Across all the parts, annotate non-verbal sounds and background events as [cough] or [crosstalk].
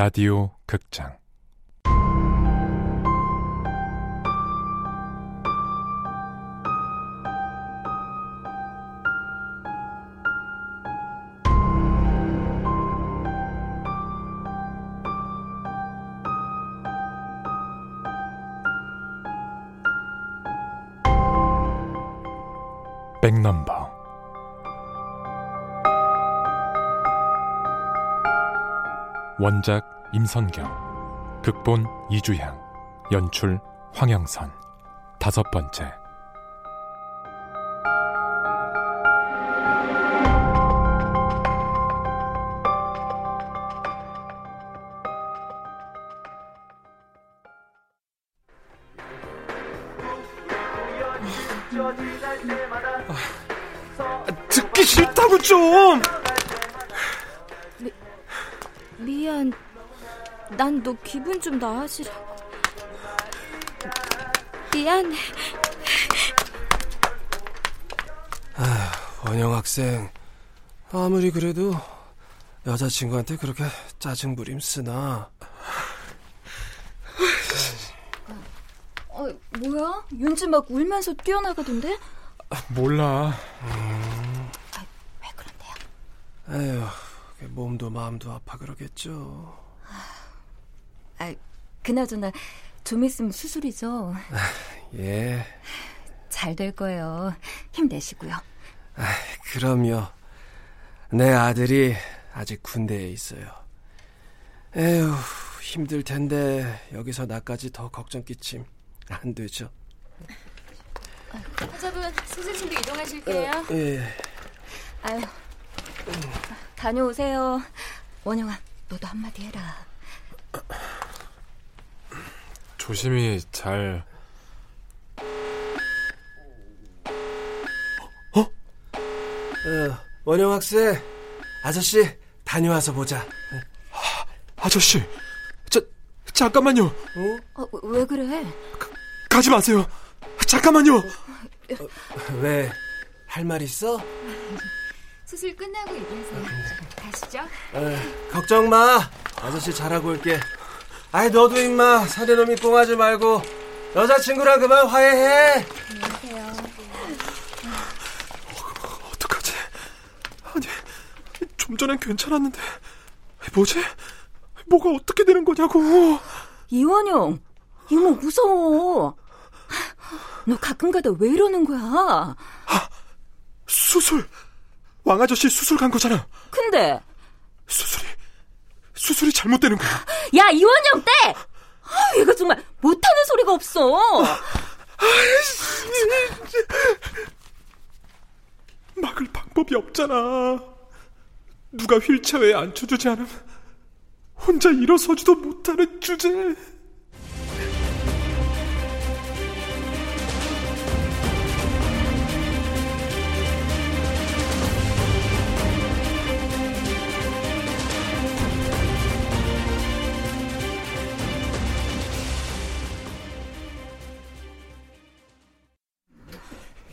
라디오 극장 원작 임선경 극본 이주향 연출 황영선. 다섯 번째 좀 나아지라고. 미안해. 원영 학생, 아무리 그래도 여자친구한테 그렇게 짜증 부림 쓰나? 어, 뭐야? 윤지 막 울면서 뛰어나가던데? 몰라 왜 그런데요? 에휴, 몸도 마음도 아파 그러겠죠. 아, 그나저나 좀 있으면 수술이죠. 예, 잘 될 거예요. 힘내시고요. 그럼요. 내 아들이 아직 군대에 있어요. 에휴, 힘들 텐데 여기서 나까지 더 걱정 끼침 안 되죠. 환자분 수술실로 이동하실게요. 예. 아유, 다녀오세요. 원영아, 너도 한마디 해라. 조심히 잘 어, 원영 학생, 아저씨 다녀와서 보자. 아저씨 자, 잠깐만요 어? 어, 왜 그래? 가지 마세요 잠깐만요 왜? 할 말 있어? 수술 끝나고 얘기하세요. 가시죠. 에, 걱정 마. 아저씨 잘하고 올게. 아이 너도 임마 사대놈이 꽁하지 말고 여자친구랑 그만 화해해. 어떡하지? 아니 좀 전엔 괜찮았는데. 뭐지? 뭐가 어떻게 되는 거냐고. 이원영, 이모 무서워. 너 가끔 가다 왜 이러는 거야? 수술. 왕 아저씨 수술 간 거잖아. 근데? 수술이 수술이 잘못되는 거야 야 이원영 때! 아, 얘가 정말 못하는 소리가 없어. 막을 방법이 없잖아 누가 휠체어에 앉혀주지 않으면 혼자 일어서지도 못하는 주제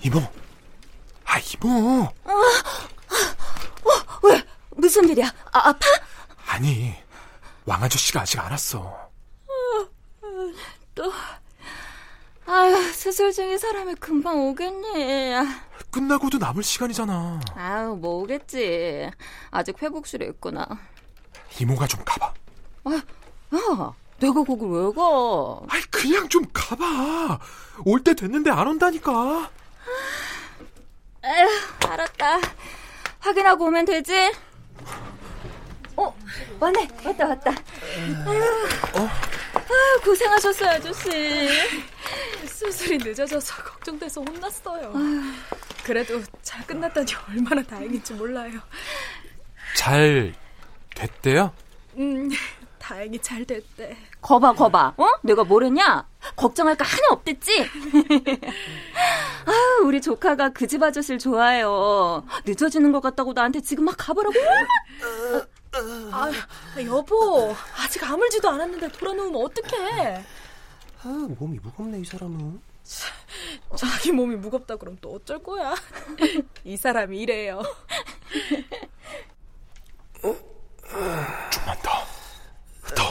이모 아 이모 왜? 무슨 일이야? 아, 아파? 아니 왕 아저씨가 아직 안 왔어 또 아유 수술 중인 사람이 금방 오겠니? 끝나고도 남을 시간이잖아 아유 뭐 오겠지. 아직 회복실에 있구나. 이모가 좀 가봐 야, 내가 거길 왜 가? 아이 그냥 좀 가봐 올 때 됐는데 안 온다니까 에휴, 알았다. 확인하고 오면 되지? 어, 왔네. 왔다, 왔다. 아유, 아유, 고생하셨어요, 아저씨. 수술이 늦어져서 걱정돼서 혼났어요. 그래도 잘 끝났다니 얼마나 다행인지 몰라요. 잘 됐대요? 음, 다행히 잘 됐대. 거봐, 거봐. 어? 내가 뭐랬냐? 걱정할 거 하나 없댔지? [laughs] 아유, 우리 조카가 그 집 아저씨를 좋아해요. 늦어지는 것 같다고 나한테 지금 막 가보라고. 아, 여보, 아직 아물지도 않았는데 돌아놓으면 어떡해? 아 몸이 무겁네 이 사람은. 자기 몸이 무겁다 그럼 또 어쩔 거야? [laughs] 이 사람이 이래요. 좀만 더. 더.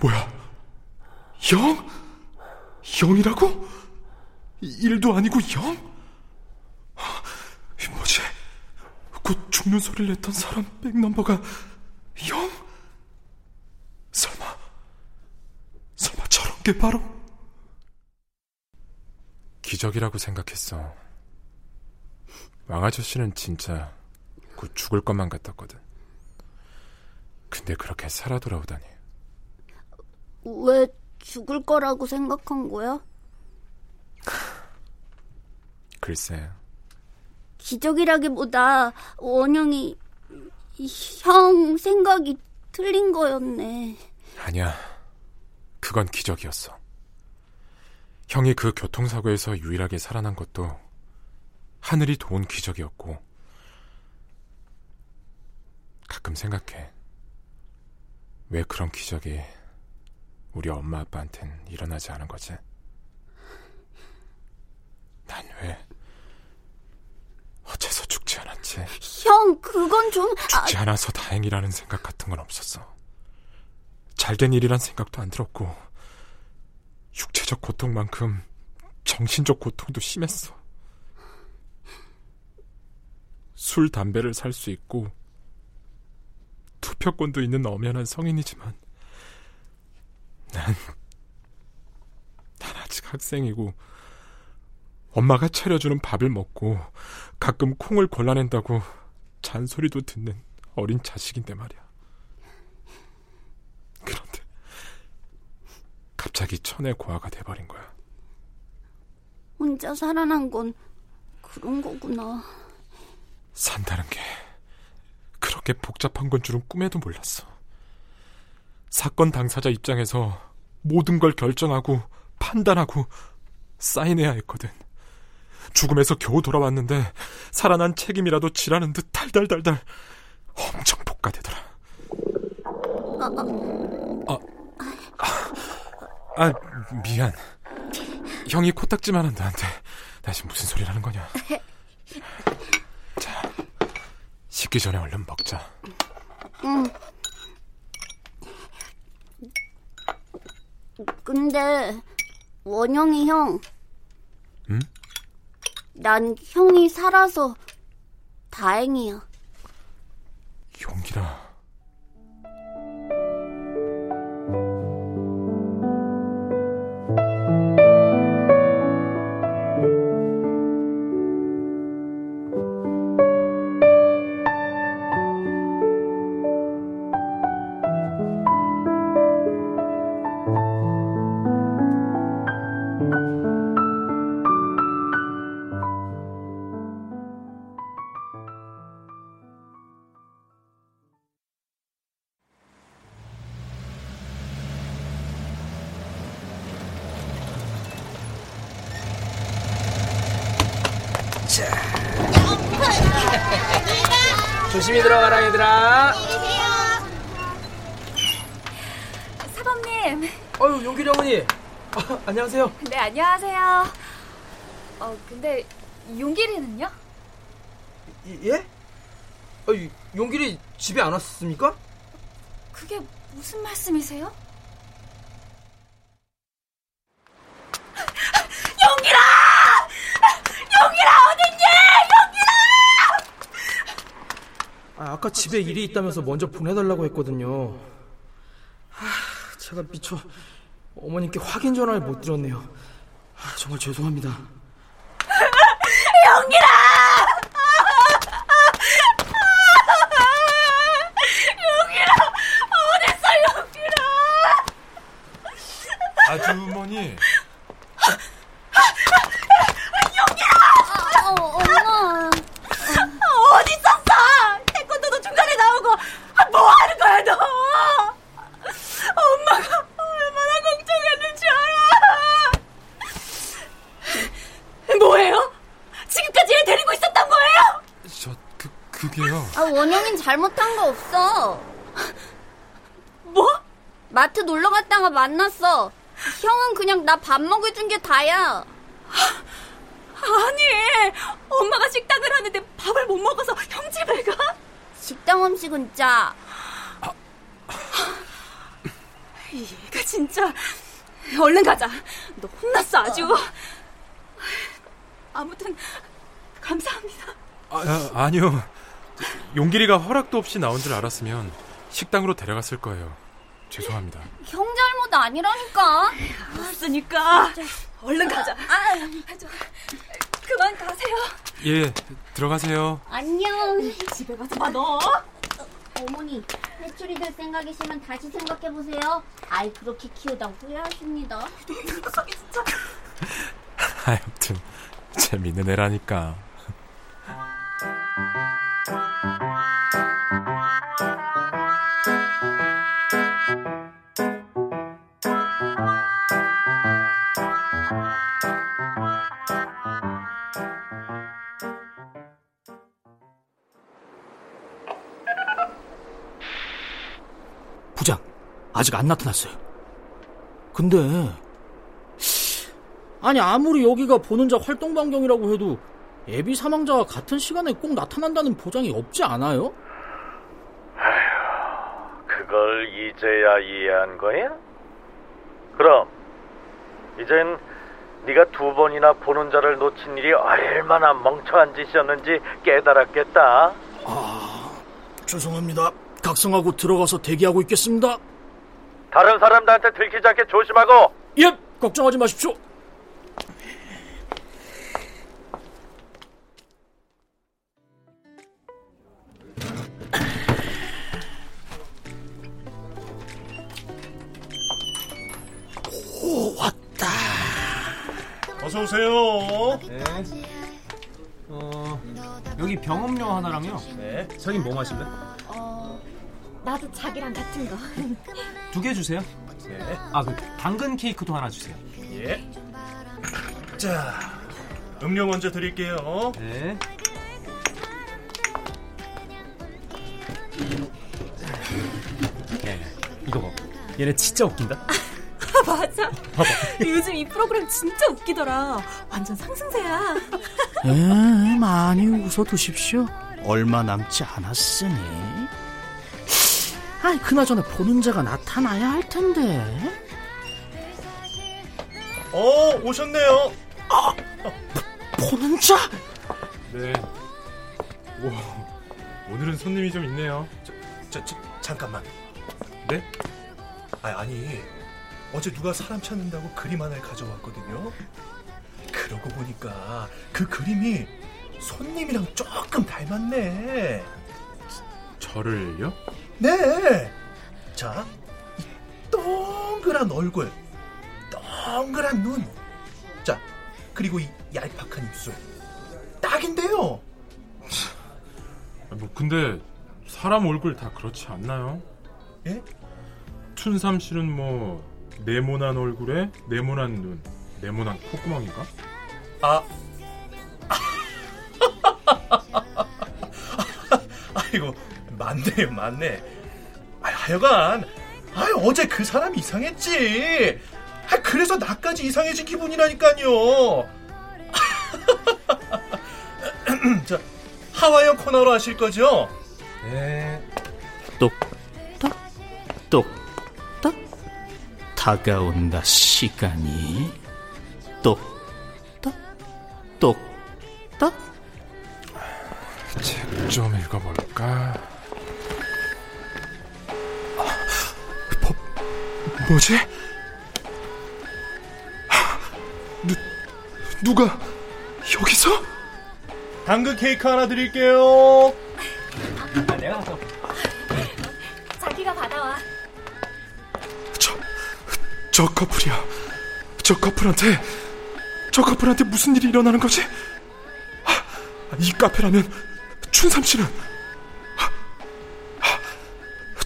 뭐, 뭐야? 영? 영이라고? 일도 아니고 영? 뭐지? 곧 죽는 소리를 냈던 사람 백넘버가 영? 설마, 설마 저런 게 바로 기적이라고 생각했어. 왕 아저씨는 진짜 곧 죽을 것만 같았거든. 근데 그렇게 살아 돌아오다니. 왜 죽을 거라고 생각한 거야? [sighs] 글쎄. 기적이라기보다 원영이 형 생각이 틀린 거였네. 아니야. 그건 기적이었어. 형이 그 교통사고에서 유일하게 살아난 것도 하늘이 도운 기적이었고, 가끔 생각해. 왜 그런 기적이 우리 엄마 아빠한텐 일어나지 않은 거지? 난 왜, 어째서 죽지 않았지? 형, 그건 좀... 죽지 아... 않아서 다행이라는 생각 같은 건 없었어. 잘된 일이란 생각도 안 들었고, 육체적 고통만큼 정신적 고통도 심했어. 술, 담배를 살 수 있고, 투표권도 있는 엄연한 성인이지만, 난, 난 아직 학생이고, 엄마가 차려주는 밥을 먹고, 가끔 콩을 골라낸다고 잔소리도 듣는 어린 자식인데 말이야. 그런데, 갑자기 천의 고아가 돼버린 거야. 혼자 살아난 건 그런 거구나. 산다는 게 그렇게 복잡한 건 줄은 꿈에도 몰랐어. 사건 당사자 입장에서 모든 걸 결정하고 판단하고 사인해야 했거든. 죽음에서 겨우 돌아왔는데 살아난 책임이라도 지라는 듯 달달달달 엄청 복가되더라. 아, 아, 아, 미안. 형이 코딱지만 한 나한테 다시 무슨 소리라는 거냐? 자, 식기 전에 얼른 먹자. 응. 근데 원영이 형. 응? 난 형이 살아서 다행이야. 사범님. 어유 용기리 어머니. 아, 안녕하세요. 네 안녕하세요. 어 근데 용길이는요? 예? 어, 용길이 집에 안 왔습니까? 그게 무슨 말씀이세요? 용길아! 용길아 어딨니? 아, 아까 집에 일이 있다면서 먼저 보내달라고 했거든요. 하, 제가 미처 어머님께 확인 전화를 못 드렸네요. 아, 정말 죄송합니다. 영길아! 영길아! 어딨어, 영길아! 아주머니. 어, 엄마. 어디 있었어? 태권도도 중간에 나오고 뭐 하는 거야 너? 엄마가 얼마나 걱정했는 줄 알아? 뭐예요? 지금까지 애 데리고 있었던 거예요? 저 그 그게요. 아, 원영인 잘못한 거 없어. 뭐? 마트 놀러 갔다가 만났어. 형은 그냥 나 밥 먹여준 게 다야. 아니, 엄마가 식당을 하는데 밥을 못 먹어서 형 집에 가? 식당 음식은 짜. 얘가 진짜 얼른 가자. 너 혼났어 아주. 아무튼 감사합니다. 아, 아니요. 용길이가 허락도 없이 나온 줄 알았으면 식당으로 데려갔을 거예요. 죄송합니다. 형 잘못 아니라니까. 알았으니까 얼른 가자. 아, 그만 가세요. 예, 들어가세요. 안녕. 집에 가서 봐 너. 어머니, 해출이 될 생각이시면 다시 생각해보세요. 아이 그렇게 키우다 후회하십니다. [laughs] 녀석이 진짜. [laughs] 하여튼 재밌는 애라니까. 부장, 아직 안 나타났어요. 근데, 아니, 아무리 여기가 보는 자 활동 반경이라고 해도 예비 사망자와 같은 시간에 꼭 나타난다는 보장이 없지 않아요? 그걸 이제야 이해한 거야? 그럼 이젠 네가 두 번이나 보는 자를 놓친 일이 얼마나 멍청한 짓이었는지 깨달았겠다. 아, 죄송합니다. 각성하고 들어가서 대기하고 있겠습니다. 다른 사람들한테 들키지 않게 조심하고 예, 걱정하지 마십시오. 오, 왔다. 어서 오세요. 어, 여기 병음료 하나랑요. 네. 자긴 뭐 마실래? 어, 나도 자기랑 같은 거. [laughs] 두 개 주세요. 네. 아, 그 당근 케이크도 하나 주세요. 예. 자, 음료 먼저 드릴게요. 네. 야, 이거 봐. 얘네 진짜 웃긴다. [laughs] 맞아. 요즘 이 프로그램 진짜 웃기더라. 완전 상승세야. 에, 많이 웃어 두십시오. 얼마 남지 않았으니. 아이, 그나저나 보는 자가 나타나야 할 텐데. 어, 오셨네요. 보는 자? 네. 오, 오늘은 손님이 좀 있네요. 저, 저, 잠깐만. 네? 아, 아니. 어제 누가 사람 찾는다고 그림 하나를 가져왔거든요. 그러고 보니까 그 그림이 손님이랑 조금 닮았네. 저를요? 네. 자, 이 동그란 얼굴, 동그란 눈. 자, 그리고 이 얄팍한 입술. 딱인데요. 아, 뭐 근데 사람 얼굴 다 그렇지 않나요? 예? 춘삼 씨는 뭐 네모난 얼굴에 네모난 눈, 네모난 콧구멍인가? 아. [laughs] 아이고, 맞네요, 맞네. 아, 하여간, 아, 어제 그 사람 이상했지. 아, 그래서 나까지 이상해진 기분이라니까요. [laughs] 자, 하와이안 코너로 하실 거죠? 네. 똑딱, 똑딱. 다가온다, 시간이. 똑딱, 똑딱. 책좀 읽어볼까? 뭐지? 누, 누가 여기서? 당근 케이크 하나 드릴게요. 아, 내가 가서. 자기가 받아와. 저, 저 커플이야. 저 커플한테, 저 커플한테 무슨 일이 일어나는 거지? 아, 이 카페라면 춘삼 씨는 아, 아,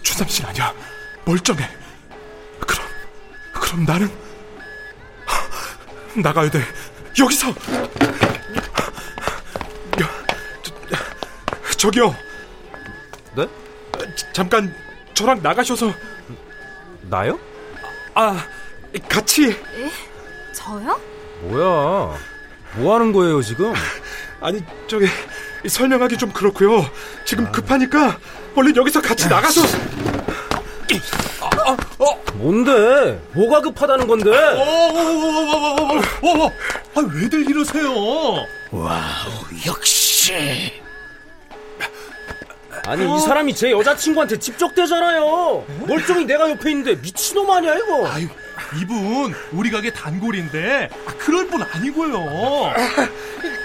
춘삼 씨는 아니야. 멀쩡해. 그럼, 나는 아, 나가야 돼. 여기서. 여, 저, 저기요. 네? 잠깐 저랑 나가셔서 나요? 아 같이 저요? 뭐야? 뭐 하는 거예요, 지금? 아니 저기 설명하기 좀 그렇고요. 지금 급하니까 얼른 여기서 같이 나가서 뭐 뭔데? 뭐가 급하다는 건데? 아, 왜들 이러세요? wow, 역시. 아니 이 사람이 제 여자친구한테 집적대잖아요. 멀쩡히 내가 옆에 있는데 미친놈 아니야 이거? 아유, 이분 우리 가게 단골인데 아, 그럴 분 아니고요.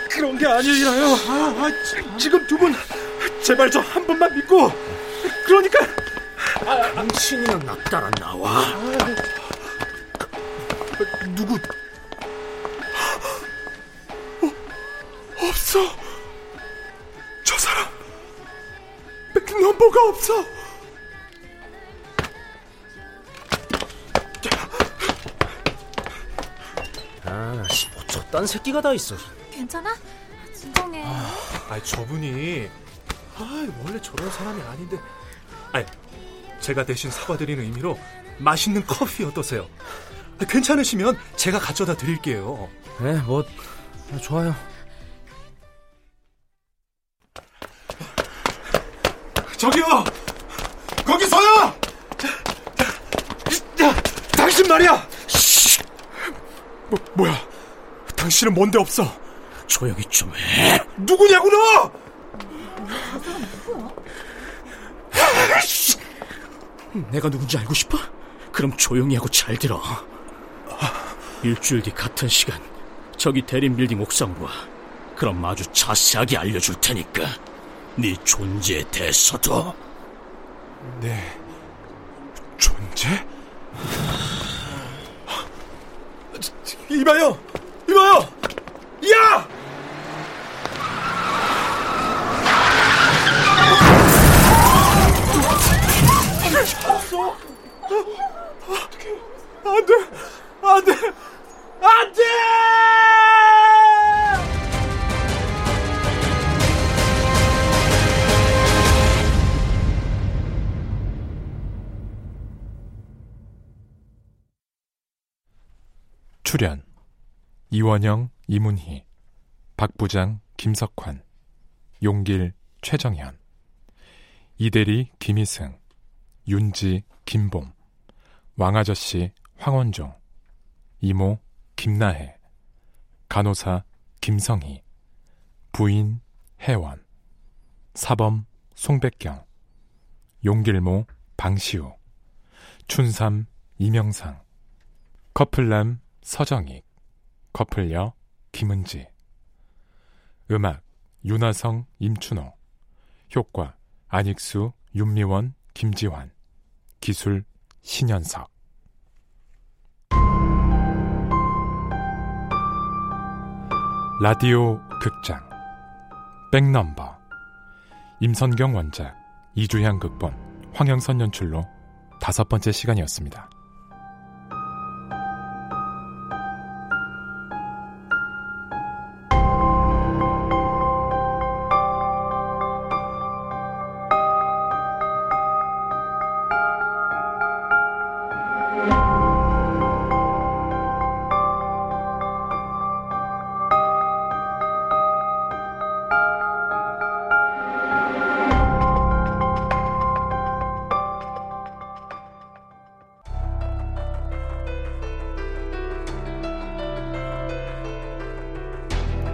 그런 게 아니라요. 아, 아, 지, 지금 두 분 제발 저한 번만 믿고 그러니까 당신이나 나 따라 나와. 누구 어, 없어. 저 사람 백넘버가 없어. 아씨 뭐 저딴 새끼가 다 있어. 괜찮아? 진정해. 아, 저분이 아, 원래 저런 사람이 아닌데. 아, 제가 대신 사과드리는 의미로 맛있는 커피 어떠세요? 아, 괜찮으시면 제가 가져다 드릴게요. 네, 뭐 좋아요. 저기요! 거기 서요! 당신 말이야! 뭐, 뭐야? 당신은 뭔데 없어? 조용히 좀 해. 누구냐고 너! 내가 누군지 알고 싶어? 그럼 조용히 하고 잘 들어. 일주일 뒤 같은 시간 저기 대림 빌딩 옥상으로 와. 그럼 아주 자세하게 알려줄 테니까 네 존재에 대해서도 네. 존재? 이봐요! 이봐요! 야! 안 돼! 안 돼! 안 돼! 출연 이원영, 이문희, 박부장, 김석환, 용길, 최정현, 이대리, 김희승, 윤지, 김봄, 왕아저씨, 황원종, 이모, 김나혜, 간호사, 김성희, 부인, 혜원, 사범, 송백경, 용길모, 방시우, 춘삼, 이명상, 커플남, 서정익, 커플녀, 김은지, 음악, 윤하성, 임춘호, 효과, 안익수, 윤미원, 김지환, 기술, 신현석. 라디오 극장 백넘버 임선경 원작 이주향 극본 황영선 연출로 다섯 번째 시간이었습니다.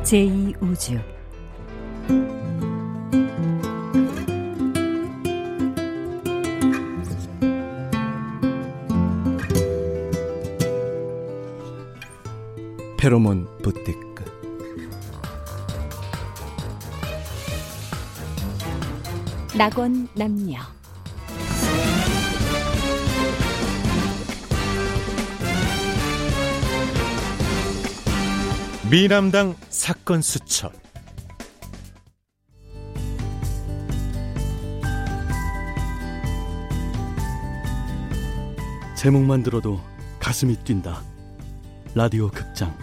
제2우주. 페로몬 부티크. 낙원 남녀 미남당 사건 수첩. 제목만 들어도 가슴이 뛴다. 라디오 극장